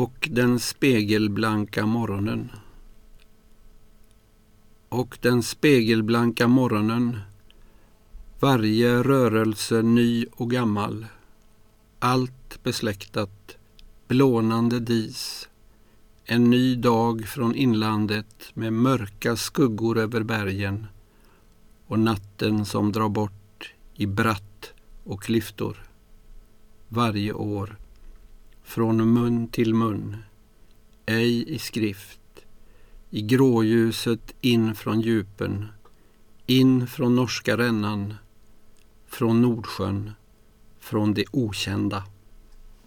och den spegelblanka morgonen. Och den spegelblanka morgonen, varje rörelse ny och gammal, allt besläktat, blånande dis, en ny dag från inlandet med mörka skuggor över bergen och natten som drar bort i bratt och klyftor. Varje år från mun till mun, ej i skrift, i gråljuset in från djupen, in från norska rännan, från Nordsjön, från det okända.